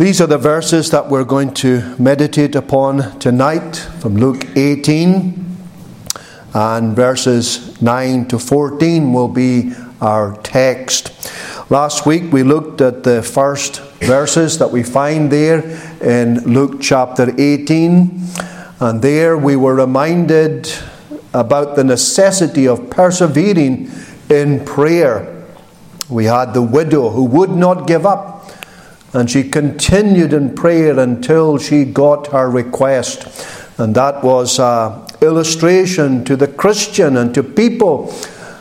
These are the verses that we're going to meditate upon tonight from Luke 18, and verses 9 to 14 will be our text. Last week we looked at the first verses that we find there in Luke chapter 18, and there we were reminded about the necessity of persevering in prayer. We had the widow who would not give up and she continued in prayer until she got her request. And that was an illustration to the Christian and to people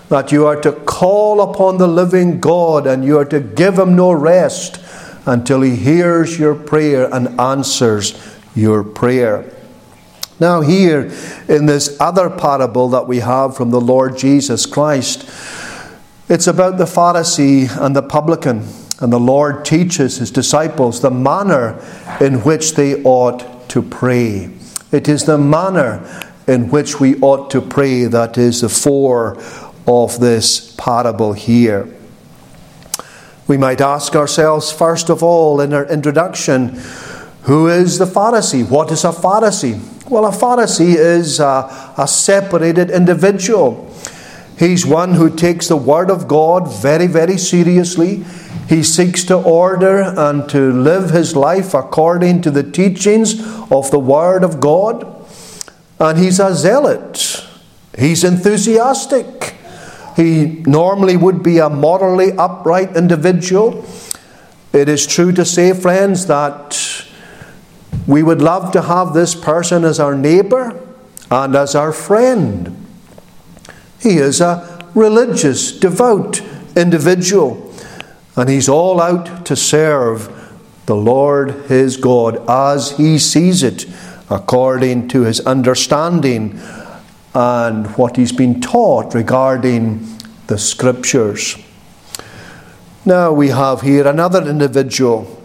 that you are to call upon the living God and you are to give him no rest until he hears your prayer and answers your prayer. Now, here in this other parable that we have from the Lord Jesus Christ, it's about the Pharisee and the publican. And the Lord teaches his disciples the manner in which they ought to pray. It is the manner in which we ought to pray that is the fore of this parable here. We might ask ourselves, first of all, in our introduction, who is the Pharisee? What is a Pharisee? Well, a Pharisee is a, a separated individual. He's one who takes the Word of God very, very seriously. He seeks to order and to live his life according to the teachings of the Word of God. And he's a zealot. He's enthusiastic. He normally would be a morally upright individual. It is true to say, friends, that we would love to have this person as our neighbour and as our friend. He is a religious, devout individual. And he's all out to serve the Lord his God as he sees it, according to his understanding and what he's been taught regarding the scriptures. Now we have here another individual.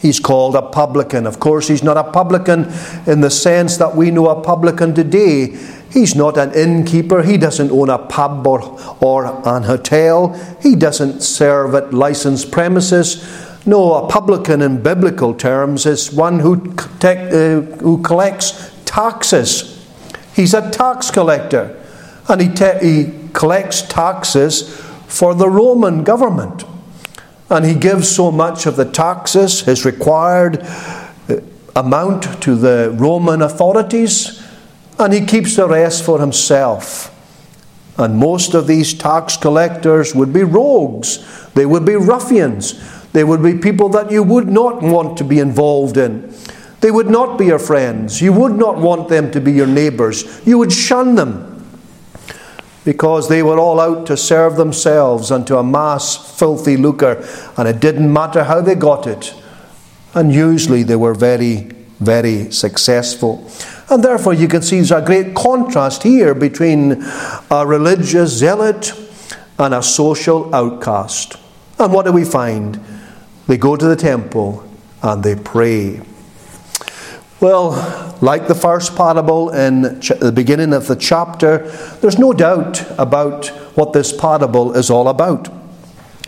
He's called a publican. Of course, he's not a publican in the sense that we know a publican today. He's not an innkeeper. He doesn't own a pub or, or an hotel. He doesn't serve at licensed premises. No, a publican in biblical terms is one who, uh, who collects taxes. He's a tax collector. And he, te- he collects taxes for the Roman government. And he gives so much of the taxes, his required uh, amount, to the Roman authorities and he keeps the rest for himself. And most of these tax collectors would be rogues, they would be ruffians, they would be people that you would not want to be involved in. They would not be your friends. You would not want them to be your neighbours. You would shun them because they were all out to serve themselves and to amass filthy lucre, and it didn't matter how they got it. And usually they were very, very successful. And therefore, you can see there's a great contrast here between a religious zealot and a social outcast. And what do we find? They go to the temple and they pray. Well, like the first parable in the beginning of the chapter, there's no doubt about what this parable is all about.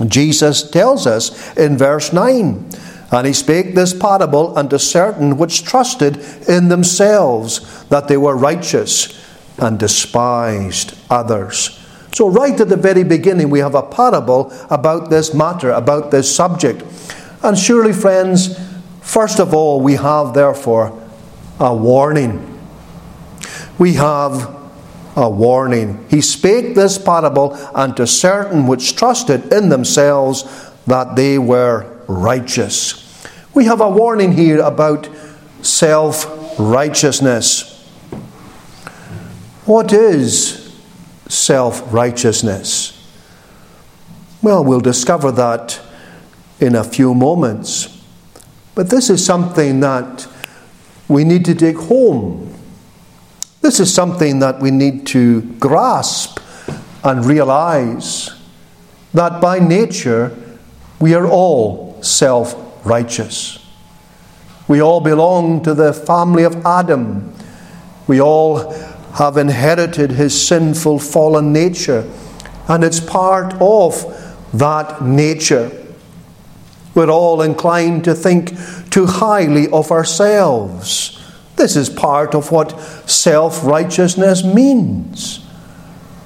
Jesus tells us in verse 9 and he spake this parable unto certain which trusted in themselves that they were righteous and despised others. So, right at the very beginning, we have a parable about this matter, about this subject. And surely, friends, first of all, we have therefore a warning. We have a warning. He spake this parable unto certain which trusted in themselves that they were righteous. We have a warning here about self righteousness. What is self righteousness? Well, we'll discover that in a few moments. But this is something that we need to take home. This is something that we need to grasp and realize that by nature we are all self righteous. We all belong to the family of Adam. We all have inherited his sinful, fallen nature, and it's part of that nature. We're all inclined to think too highly of ourselves. This is part of what self righteousness means.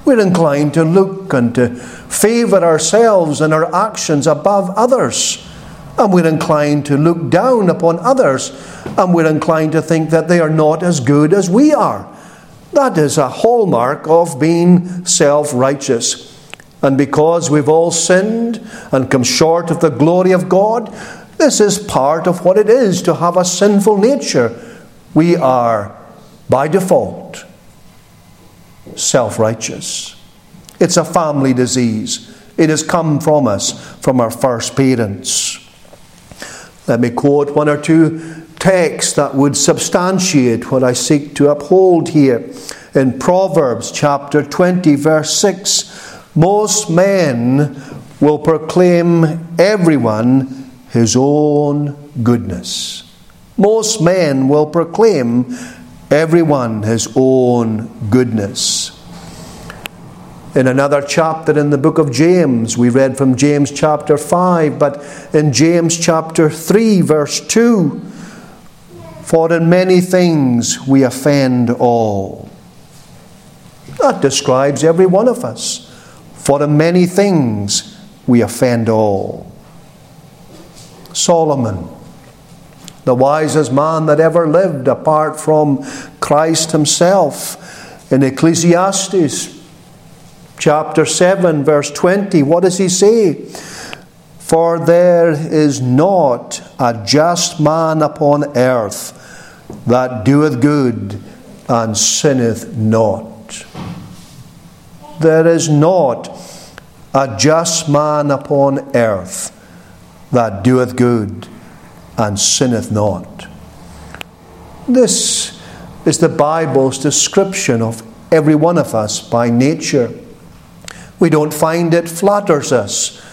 We're inclined to look and to favour ourselves and our actions above others. And we're inclined to look down upon others. And we're inclined to think that they are not as good as we are. That is a hallmark of being self righteous. And because we've all sinned and come short of the glory of God, this is part of what it is to have a sinful nature. We are, by default, self righteous. It's a family disease. It has come from us, from our first parents. Let me quote one or two texts that would substantiate what I seek to uphold here. In Proverbs chapter 20, verse 6, most men will proclaim everyone his own goodness. Most men will proclaim everyone his own goodness. In another chapter in the book of James, we read from James chapter 5, but in James chapter 3, verse 2, for in many things we offend all. That describes every one of us. For in many things we offend all. Solomon the wisest man that ever lived apart from Christ himself. In Ecclesiastes chapter 7, verse 20, what does he say? For there is not a just man upon earth that doeth good and sinneth not. There is not a just man upon earth that doeth good and sinneth not. This is the Bible's description of every one of us by nature. We don't find it flatters us.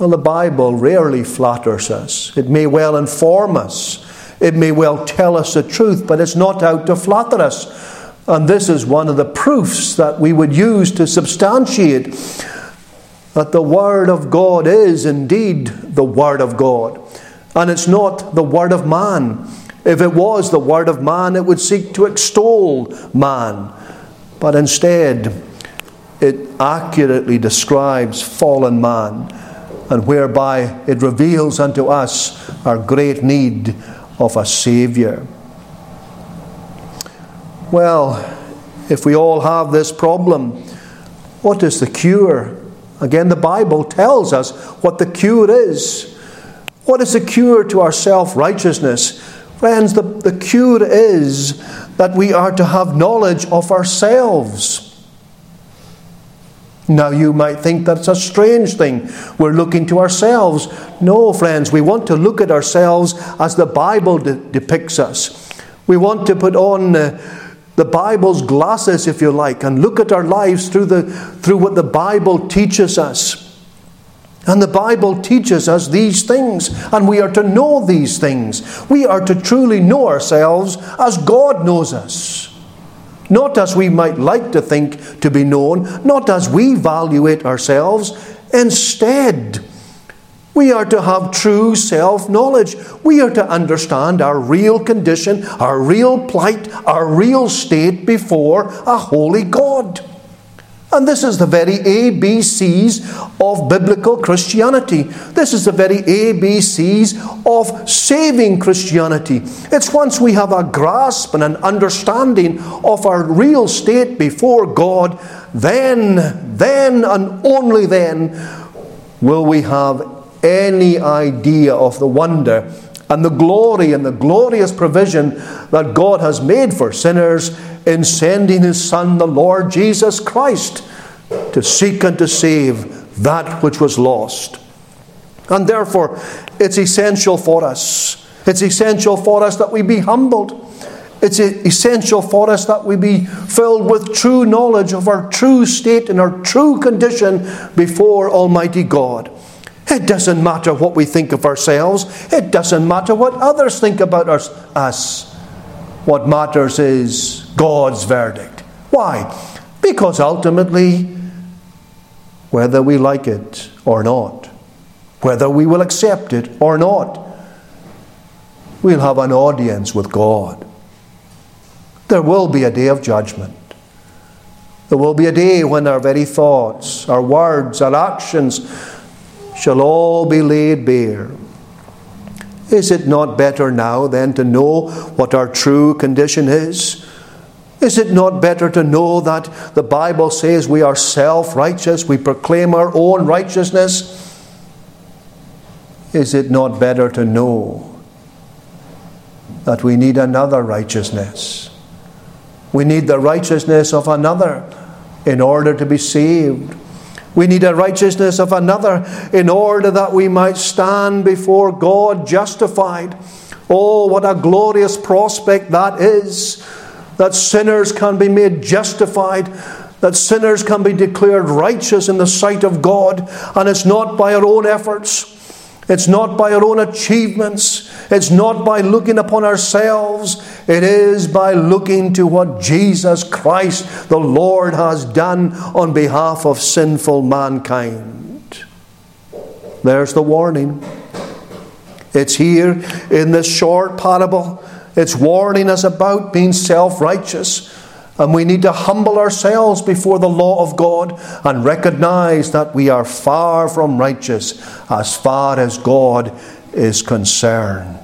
Well, the Bible rarely flatters us. It may well inform us, it may well tell us the truth, but it's not out to flatter us. And this is one of the proofs that we would use to substantiate that the Word of God is indeed the Word of God. And it's not the word of man. If it was the word of man, it would seek to extol man. But instead, it accurately describes fallen man, and whereby it reveals unto us our great need of a Saviour. Well, if we all have this problem, what is the cure? Again, the Bible tells us what the cure is. What is the cure to our self righteousness? Friends, the, the cure is that we are to have knowledge of ourselves. Now, you might think that's a strange thing. We're looking to ourselves. No, friends, we want to look at ourselves as the Bible de- depicts us. We want to put on uh, the Bible's glasses, if you like, and look at our lives through, the, through what the Bible teaches us. And the Bible teaches us these things, and we are to know these things. We are to truly know ourselves as God knows us. Not as we might like to think to be known, not as we value it ourselves. Instead, we are to have true self knowledge. We are to understand our real condition, our real plight, our real state before a holy God. And this is the very ABCs of biblical Christianity. This is the very ABCs of saving Christianity. It's once we have a grasp and an understanding of our real state before God, then, then, and only then will we have any idea of the wonder and the glory and the glorious provision that God has made for sinners in sending His Son, the Lord Jesus Christ, to seek and to save that which was lost. And therefore, it's essential for us. It's essential for us that we be humbled. It's essential for us that we be filled with true knowledge of our true state and our true condition before Almighty God. It doesn't matter what we think of ourselves, it doesn't matter what others think about us. What matters is God's verdict. Why? Because ultimately, whether we like it or not, whether we will accept it or not. We'll have an audience with God. There will be a day of judgment. There will be a day when our very thoughts, our words, our actions shall all be laid bare. Is it not better now then to know what our true condition is? Is it not better to know that the Bible says we are self righteous, we proclaim our own righteousness? Is it not better to know that we need another righteousness? We need the righteousness of another in order to be saved. We need a righteousness of another in order that we might stand before God justified. Oh, what a glorious prospect that is! That sinners can be made justified, that sinners can be declared righteous in the sight of God, and it's not by our own efforts. It's not by our own achievements. It's not by looking upon ourselves. It is by looking to what Jesus Christ, the Lord, has done on behalf of sinful mankind. There's the warning. It's here in this short parable. It's warning us about being self righteous and we need to humble ourselves before the law of God and recognize that we are far from righteous as far as God is concerned.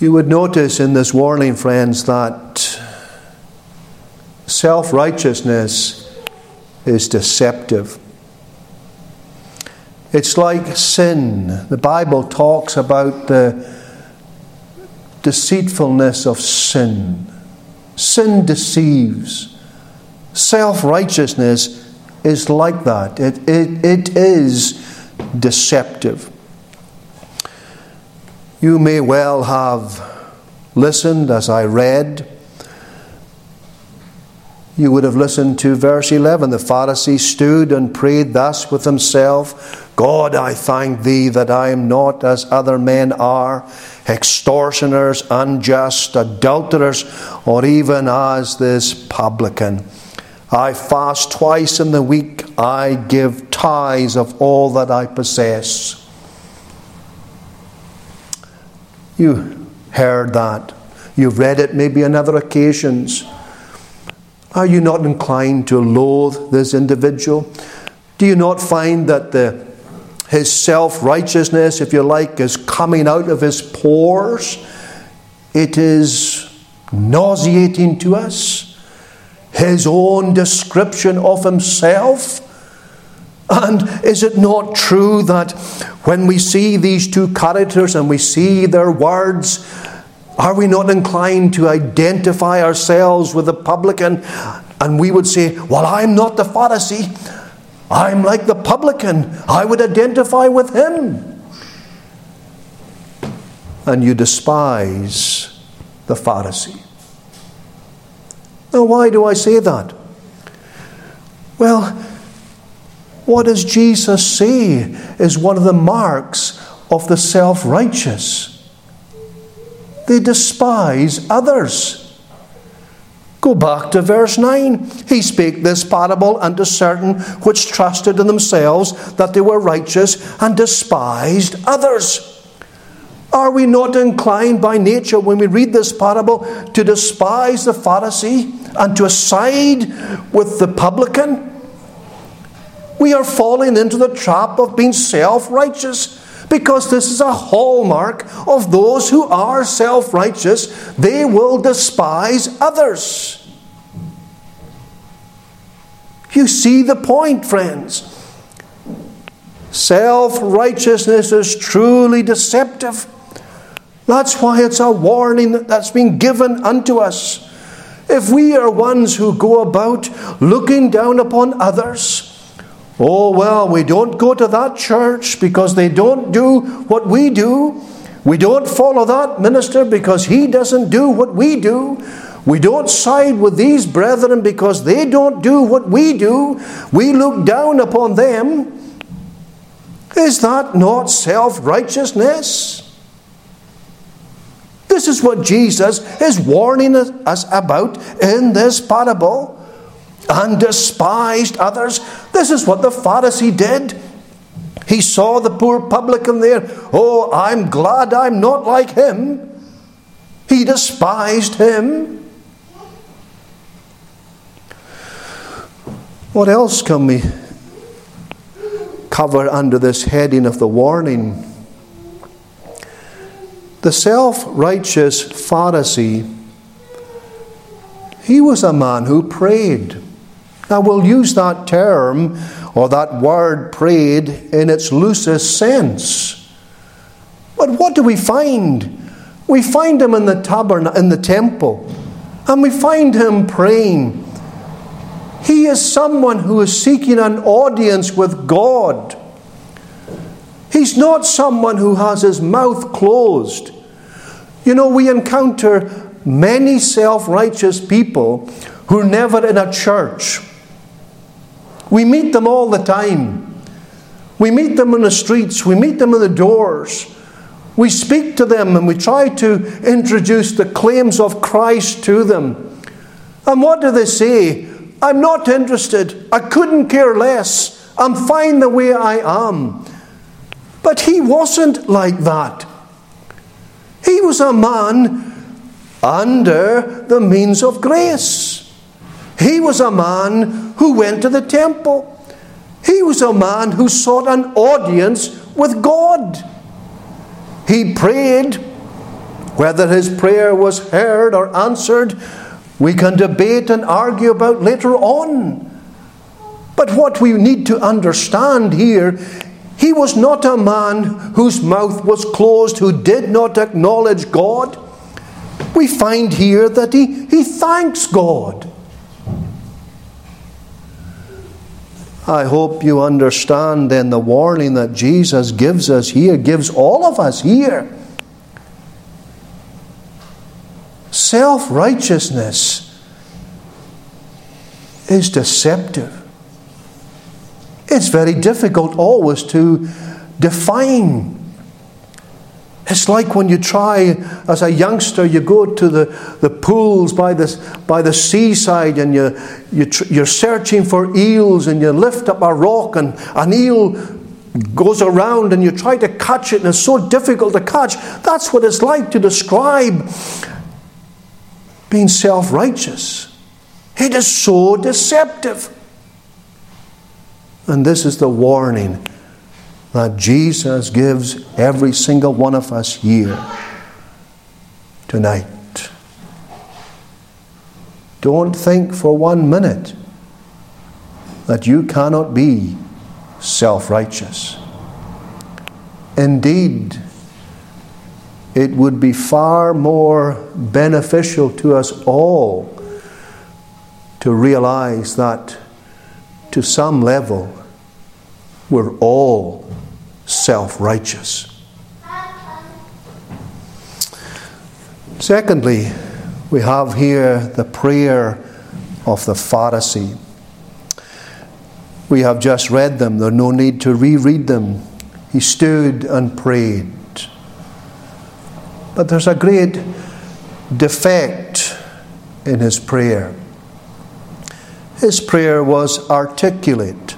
You would notice in this warning, friends, that self righteousness is deceptive. It's like sin. The Bible talks about the deceitfulness of sin. Sin deceives. Self righteousness is like that, it, it, it is deceptive. You may well have listened as I read. You would have listened to verse 11. The Pharisee stood and prayed thus with himself God, I thank thee that I am not as other men are, extortioners, unjust, adulterers, or even as this publican. I fast twice in the week, I give tithes of all that I possess. You heard that. You've read it maybe on other occasions. Are you not inclined to loathe this individual? Do you not find that the his self righteousness, if you like, is coming out of his pores. It is nauseating to us. His own description of himself. And is it not true that when we see these two characters and we see their words, are we not inclined to identify ourselves with the publican? And we would say, Well, I'm not the Pharisee. I'm like the publican. I would identify with him. And you despise the Pharisee. Now, why do I say that? Well, what does Jesus say is one of the marks of the self righteous? They despise others. Go back to verse 9. He spake this parable unto certain which trusted in themselves that they were righteous and despised others. Are we not inclined by nature, when we read this parable, to despise the Pharisee and to side with the publican? We are falling into the trap of being self righteous because this is a hallmark of those who are self righteous. They will despise others. You see the point, friends. Self righteousness is truly deceptive. That's why it's a warning that's been given unto us. If we are ones who go about looking down upon others, Oh, well, we don't go to that church because they don't do what we do. We don't follow that minister because he doesn't do what we do. We don't side with these brethren because they don't do what we do. We look down upon them. Is that not self righteousness? This is what Jesus is warning us about in this parable and despised others. This is what the Pharisee did. He saw the poor publican there. Oh, I'm glad I'm not like him. He despised him. What else can we cover under this heading of the warning? The self righteous Pharisee, he was a man who prayed. Now, we'll use that term or that word prayed in its loosest sense. But what do we find? We find him in the tabernacle, in the temple, and we find him praying. He is someone who is seeking an audience with God. He's not someone who has his mouth closed. You know, we encounter many self righteous people who are never in a church. We meet them all the time. We meet them in the streets, we meet them in the doors. We speak to them and we try to introduce the claims of Christ to them. And what do they say? I'm not interested. I couldn't care less. I'm fine the way I am. But he wasn't like that. He was a man under the means of grace. He was a man who went to the temple. He was a man who sought an audience with God. He prayed. Whether his prayer was heard or answered, we can debate and argue about later on. But what we need to understand here, he was not a man whose mouth was closed, who did not acknowledge God. We find here that he, he thanks God. I hope you understand then the warning that Jesus gives us here, gives all of us here. Self righteousness is deceptive. It's very difficult always to define it's like when you try, as a youngster, you go to the, the pools by the, by the seaside and you, you tr- you're searching for eels and you lift up a rock and an eel goes around and you try to catch it and it's so difficult to catch. That's what it's like to describe being self righteous. It is so deceptive. And this is the warning that Jesus gives every single one of us here tonight. Don't think for one minute that you cannot be self righteous. Indeed, it would be far more beneficial to us all to realize that to some level we're all self righteous. Secondly, we have here the prayer of the Pharisee. We have just read them, there's no need to reread them. He stood and prayed. But there's a great defect in his prayer. His prayer was articulate.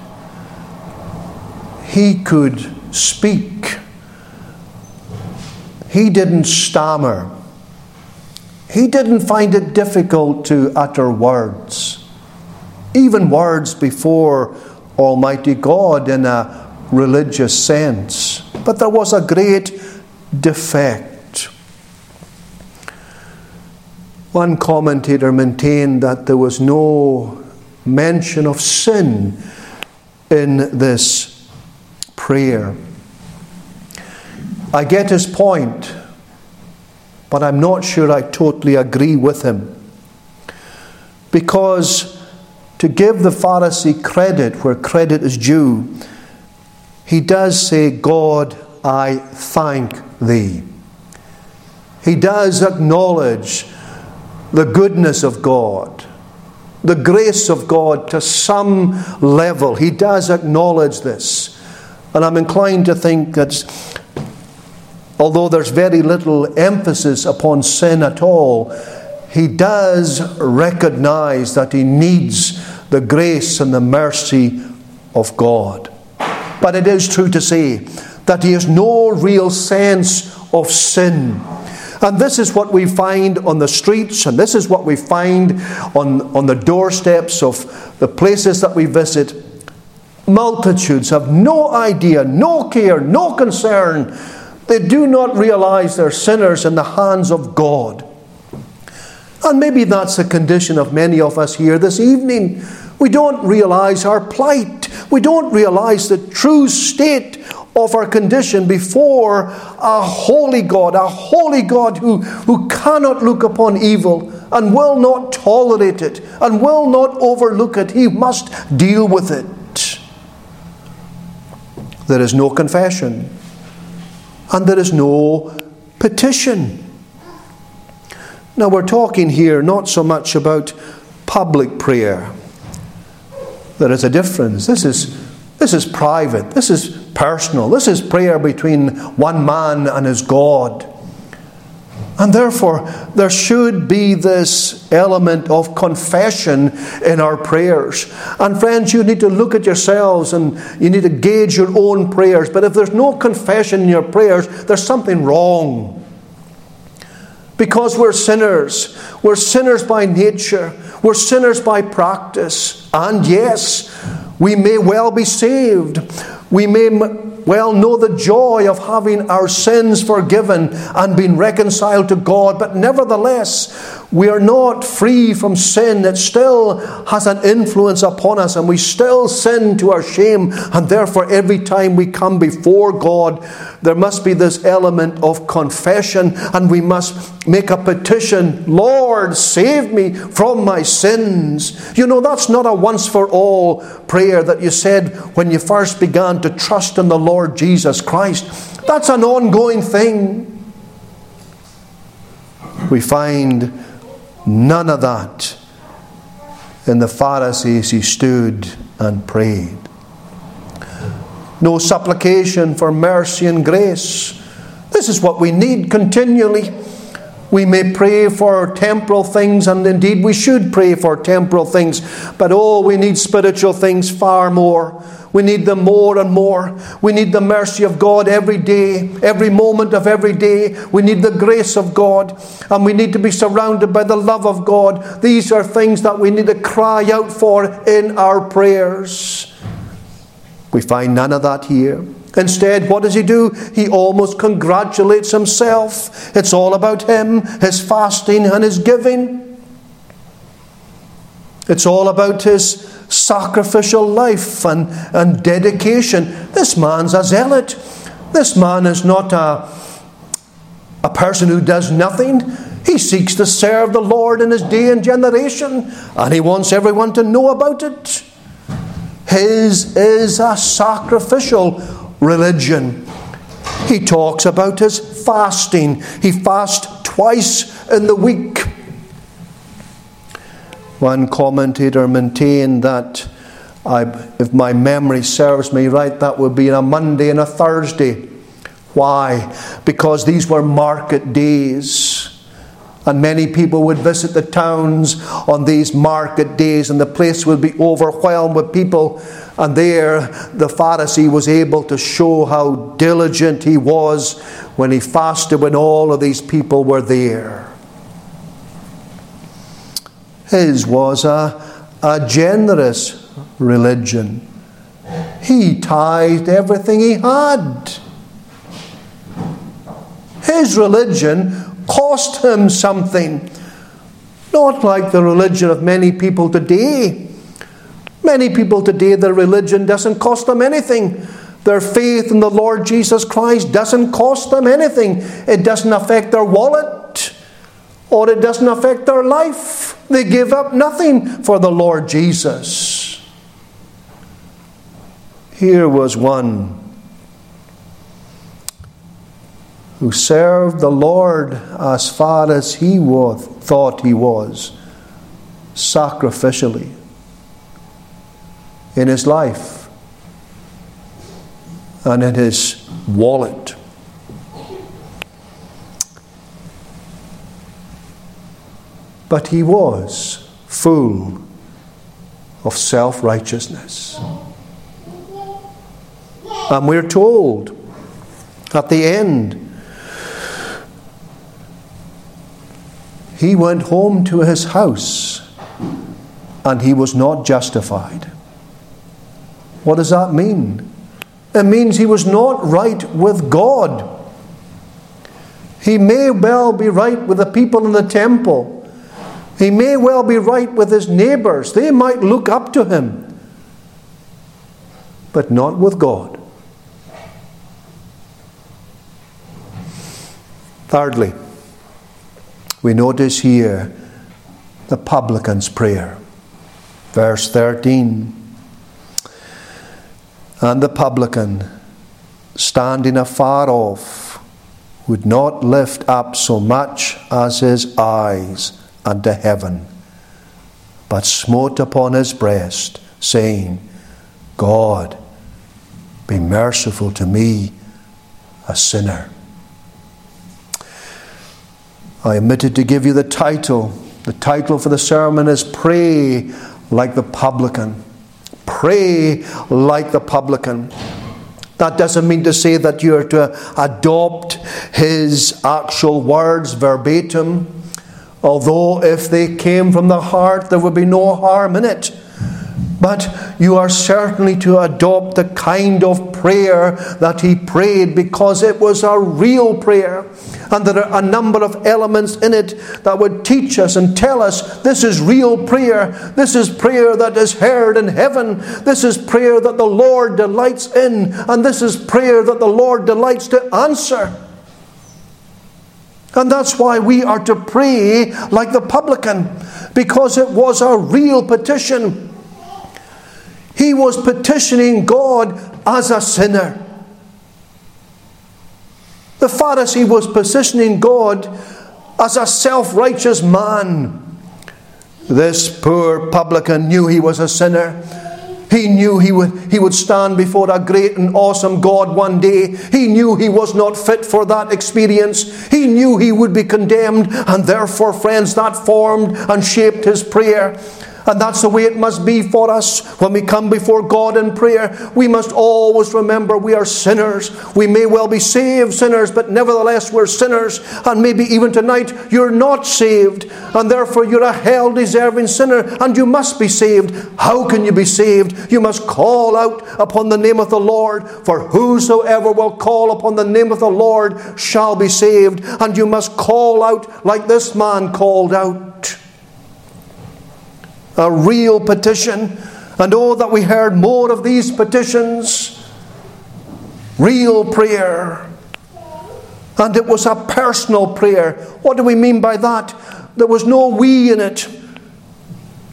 He could speak. He didn't stammer. He didn't find it difficult to utter words, even words before Almighty God in a religious sense. But there was a great defect. One commentator maintained that there was no mention of sin in this prayer. I get his point, but I'm not sure I totally agree with him. Because to give the Pharisee credit where credit is due, he does say, God, I thank thee. He does acknowledge the goodness of God, the grace of God to some level. He does acknowledge this. And I'm inclined to think that although there's very little emphasis upon sin at all, he does recognize that he needs the grace and the mercy of God. But it is true to say that he has no real sense of sin. And this is what we find on the streets, and this is what we find on, on the doorsteps of the places that we visit. Multitudes have no idea, no care, no concern. They do not realize they're sinners in the hands of God. And maybe that's the condition of many of us here this evening. We don't realize our plight. We don't realize the true state of our condition before a holy God, a holy God who, who cannot look upon evil and will not tolerate it and will not overlook it. He must deal with it. There is no confession and there is no petition. Now, we're talking here not so much about public prayer there is a difference. This is, this is private, this is personal, this is prayer between one man and his God. And therefore, there should be this element of confession in our prayers. And friends, you need to look at yourselves and you need to gauge your own prayers. But if there's no confession in your prayers, there's something wrong. Because we're sinners. We're sinners by nature. We're sinners by practice. And yes, we may well be saved. We may well know the joy of having our sins forgiven and being reconciled to God, but nevertheless, we are not free from sin. It still has an influence upon us, and we still sin to our shame. And therefore, every time we come before God, there must be this element of confession, and we must make a petition Lord, save me from my sins. You know, that's not a once for all prayer that you said when you first began to trust in the Lord Jesus Christ. That's an ongoing thing. We find None of that. In the Pharisees, he stood and prayed. No supplication for mercy and grace. This is what we need continually. We may pray for temporal things, and indeed we should pray for temporal things, but oh, we need spiritual things far more. We need them more and more. We need the mercy of God every day, every moment of every day. We need the grace of God, and we need to be surrounded by the love of God. These are things that we need to cry out for in our prayers. We find none of that here. Instead, what does he do? He almost congratulates himself. It's all about him, his fasting, and his giving. It's all about his sacrificial life and, and dedication. This man's a zealot. This man is not a, a person who does nothing. He seeks to serve the Lord in his day and generation, and he wants everyone to know about it. His is a sacrificial religion. He talks about his fasting. He fasts twice in the week. One commentator maintained that, I, if my memory serves me right, that would be on a Monday and a Thursday. Why? Because these were market days. And many people would visit the towns on these market days, and the place would be overwhelmed with people. And there, the Pharisee was able to show how diligent he was when he fasted when all of these people were there. His was a, a generous religion. He tithed everything he had. His religion cost him something. Not like the religion of many people today. Many people today, their religion doesn't cost them anything. Their faith in the Lord Jesus Christ doesn't cost them anything. It doesn't affect their wallet or it doesn't affect their life. They give up nothing for the Lord Jesus. Here was one who served the Lord as far as he was, thought he was, sacrificially in his life and in his wallet. But he was full of self righteousness. And we're told at the end, he went home to his house and he was not justified. What does that mean? It means he was not right with God. He may well be right with the people in the temple. He may well be right with his neighbors. They might look up to him, but not with God. Thirdly, we notice here the publican's prayer. Verse 13. And the publican, standing afar off, would not lift up so much as his eyes unto heaven, but smote upon his breast, saying, God, be merciful to me, a sinner. I omitted to give you the title. The title for the sermon is Pray Like the Publican. Pray like the publican. That doesn't mean to say that you're to adopt his actual words verbatim, although if they came from the heart, there would be no harm in it. But you are certainly to adopt the kind of prayer that he prayed because it was a real prayer. And there are a number of elements in it that would teach us and tell us this is real prayer. This is prayer that is heard in heaven. This is prayer that the Lord delights in. And this is prayer that the Lord delights to answer. And that's why we are to pray like the publican, because it was a real petition. He was petitioning God as a sinner. The Pharisee was positioning God as a self righteous man. This poor publican knew he was a sinner. He knew he would, he would stand before a great and awesome God one day. He knew he was not fit for that experience. He knew he would be condemned, and therefore, friends, that formed and shaped his prayer. And that's the way it must be for us when we come before God in prayer. We must always remember we are sinners. We may well be saved sinners, but nevertheless we're sinners. And maybe even tonight you're not saved, and therefore you're a hell deserving sinner, and you must be saved. How can you be saved? You must call out upon the name of the Lord, for whosoever will call upon the name of the Lord shall be saved. And you must call out like this man called out a real petition. And oh, that we heard more of these petitions. Real prayer. And it was a personal prayer. What do we mean by that? There was no we in it.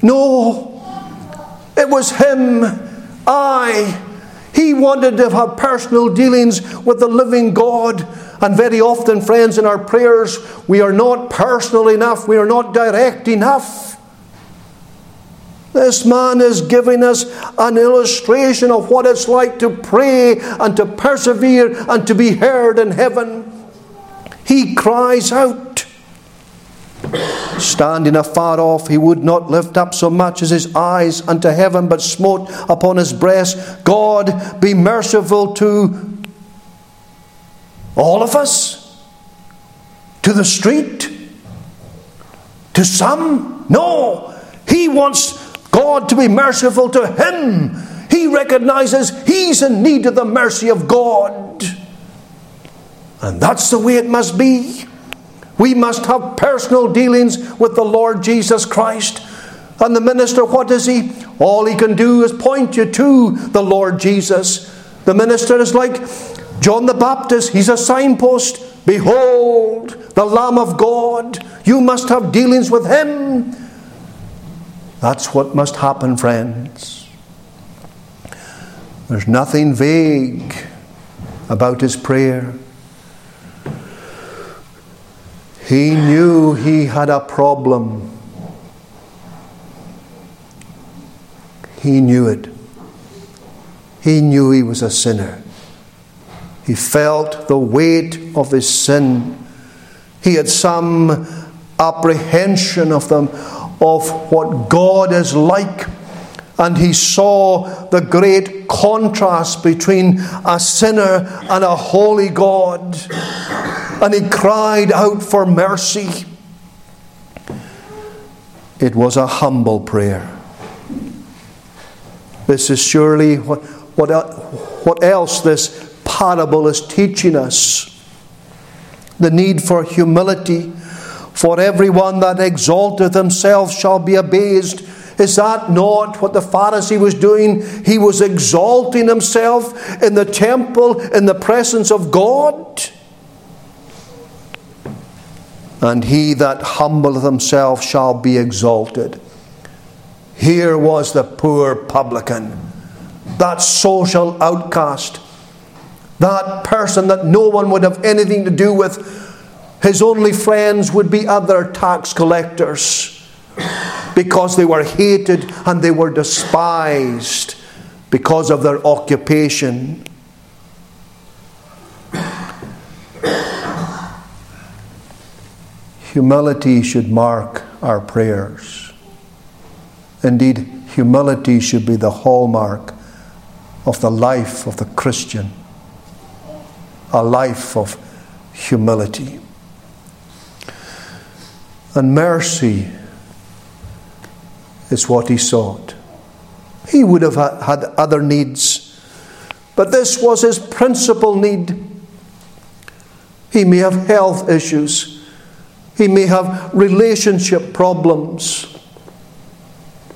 No. It was him, I. He wanted to have personal dealings with the living God. And very often, friends, in our prayers, we are not personal enough, we are not direct enough. This man is giving us an illustration of what it's like to pray and to persevere and to be heard in heaven. He cries out. Standing afar off, he would not lift up so much as his eyes unto heaven, but smote upon his breast, God, be merciful to all of us? To the street? To some? No. He wants God to be merciful to him. He recognizes he's in need of the mercy of God. And that's the way it must be. We must have personal dealings with the Lord Jesus Christ. And the minister, what is he? All he can do is point you to the Lord Jesus. The minister is like John the Baptist, he's a signpost. Behold, the Lamb of God. You must have dealings with him. That's what must happen, friends. There's nothing vague about his prayer. He knew he had a problem. He knew it. He knew he was a sinner. He felt the weight of his sin. He had some apprehension of them of what God is like. And he saw the great contrast between a sinner and a holy God. And he cried out for mercy. It was a humble prayer. This is surely what, what, what else this parable is teaching us the need for humility. For everyone that exalteth himself shall be abased. Is that not what the Pharisee was doing? He was exalting himself in the temple in the presence of God. And he that humbleth himself shall be exalted. Here was the poor publican, that social outcast, that person that no one would have anything to do with. His only friends would be other tax collectors because they were hated and they were despised because of their occupation. Humility should mark our prayers. Indeed, humility should be the hallmark of the life of the Christian, a life of humility. And mercy is what he sought. He would have had other needs, but this was his principal need. He may have health issues. He may have relationship problems.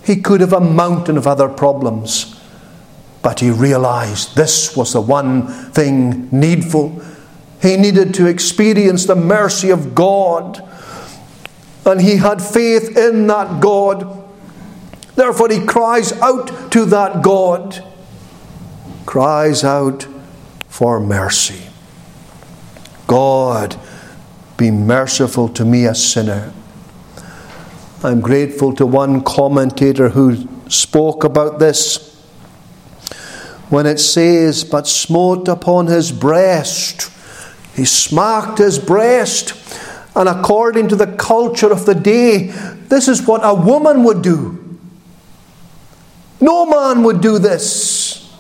He could have a mountain of other problems. But he realized this was the one thing needful. He needed to experience the mercy of God. And he had faith in that God. Therefore, he cries out to that God, cries out for mercy. God, be merciful to me, a sinner. I'm grateful to one commentator who spoke about this when it says, But smote upon his breast. He smacked his breast. And according to the culture of the day, this is what a woman would do. No man would do this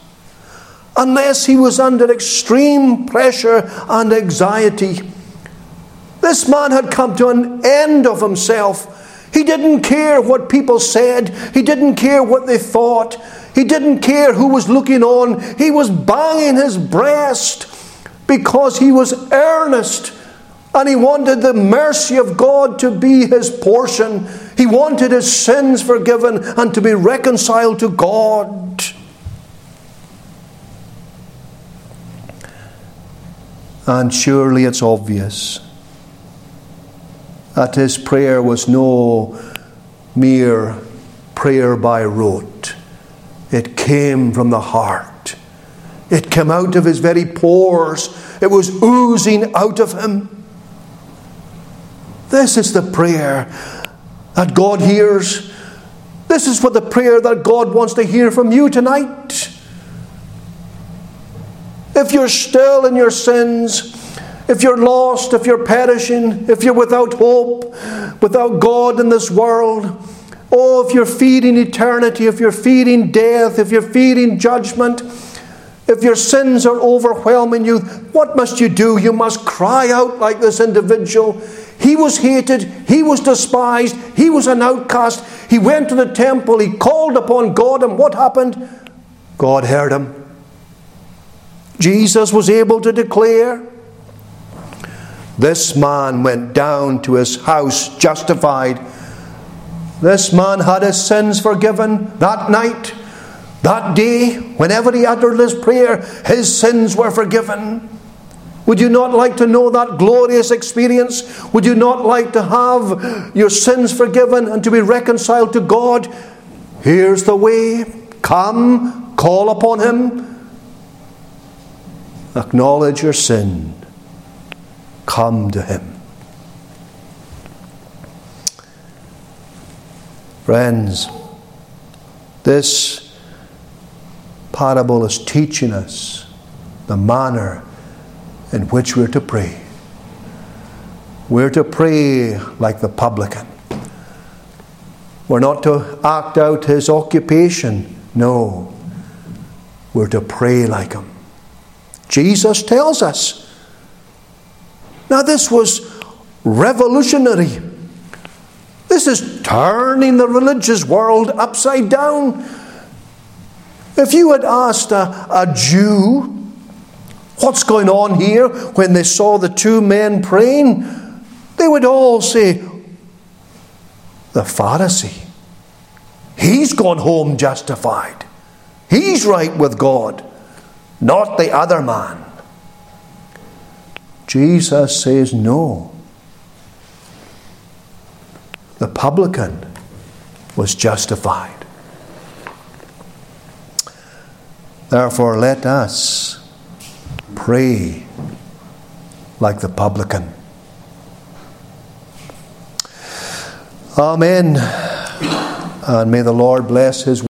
unless he was under extreme pressure and anxiety. This man had come to an end of himself. He didn't care what people said, he didn't care what they thought, he didn't care who was looking on. He was banging his breast because he was earnest and he wanted the mercy of God to be his portion. He wanted his sins forgiven and to be reconciled to God. And surely it's obvious that his prayer was no mere prayer by rote. It came from the heart. It came out of his very pores. It was oozing out of him. This is the prayer that God hears. This is what the prayer that God wants to hear from you tonight. If you're still in your sins, if you're lost, if you're perishing, if you're without hope, without God in this world, oh, if you're feeding eternity, if you're feeding death, if you're feeding judgment, if your sins are overwhelming you, what must you do? You must cry out like this individual. He was hated, he was despised, he was an outcast. He went to the temple, he called upon God, and what happened? God heard him. Jesus was able to declare, this man went down to his house justified. This man had his sins forgiven that night, that day, whenever he uttered this prayer, his sins were forgiven. Would you not like to know that glorious experience? Would you not like to have your sins forgiven and to be reconciled to God? Here's the way. Come, call upon Him, acknowledge your sin come to him. Friends, this parable is teaching us the manner in which we're to pray. We're to pray like the publican. We're not to act out his occupation. No. we're to pray like him. Jesus tells us. Now, this was revolutionary. This is turning the religious world upside down. If you had asked a, a Jew what's going on here when they saw the two men praying, they would all say, The Pharisee. He's gone home justified. He's right with God, not the other man. Jesus says, No. The publican was justified. Therefore, let us pray like the publican. Amen. And may the Lord bless his